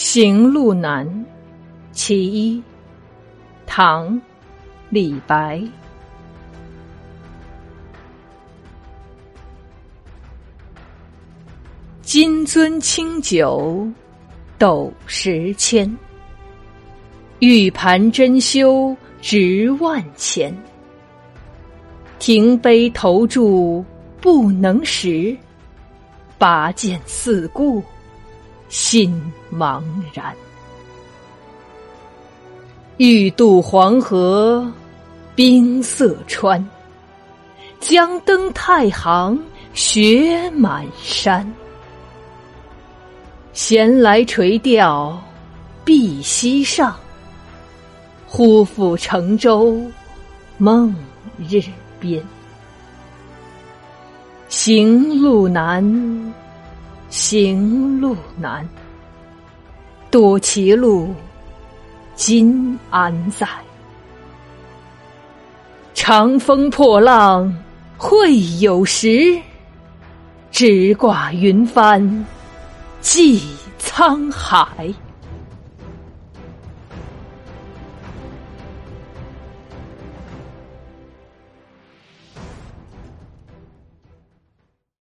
行路难·其一，唐·李白。金樽清酒斗十千，玉盘珍羞值万钱。停杯投箸不能食，拔剑四顾。心茫然，欲渡黄河冰塞川，将登太行雪满山。闲来垂钓碧溪上，忽复乘舟梦日边。行路难。行路难，多歧路，今安在？长风破浪会有时，直挂云帆济沧海。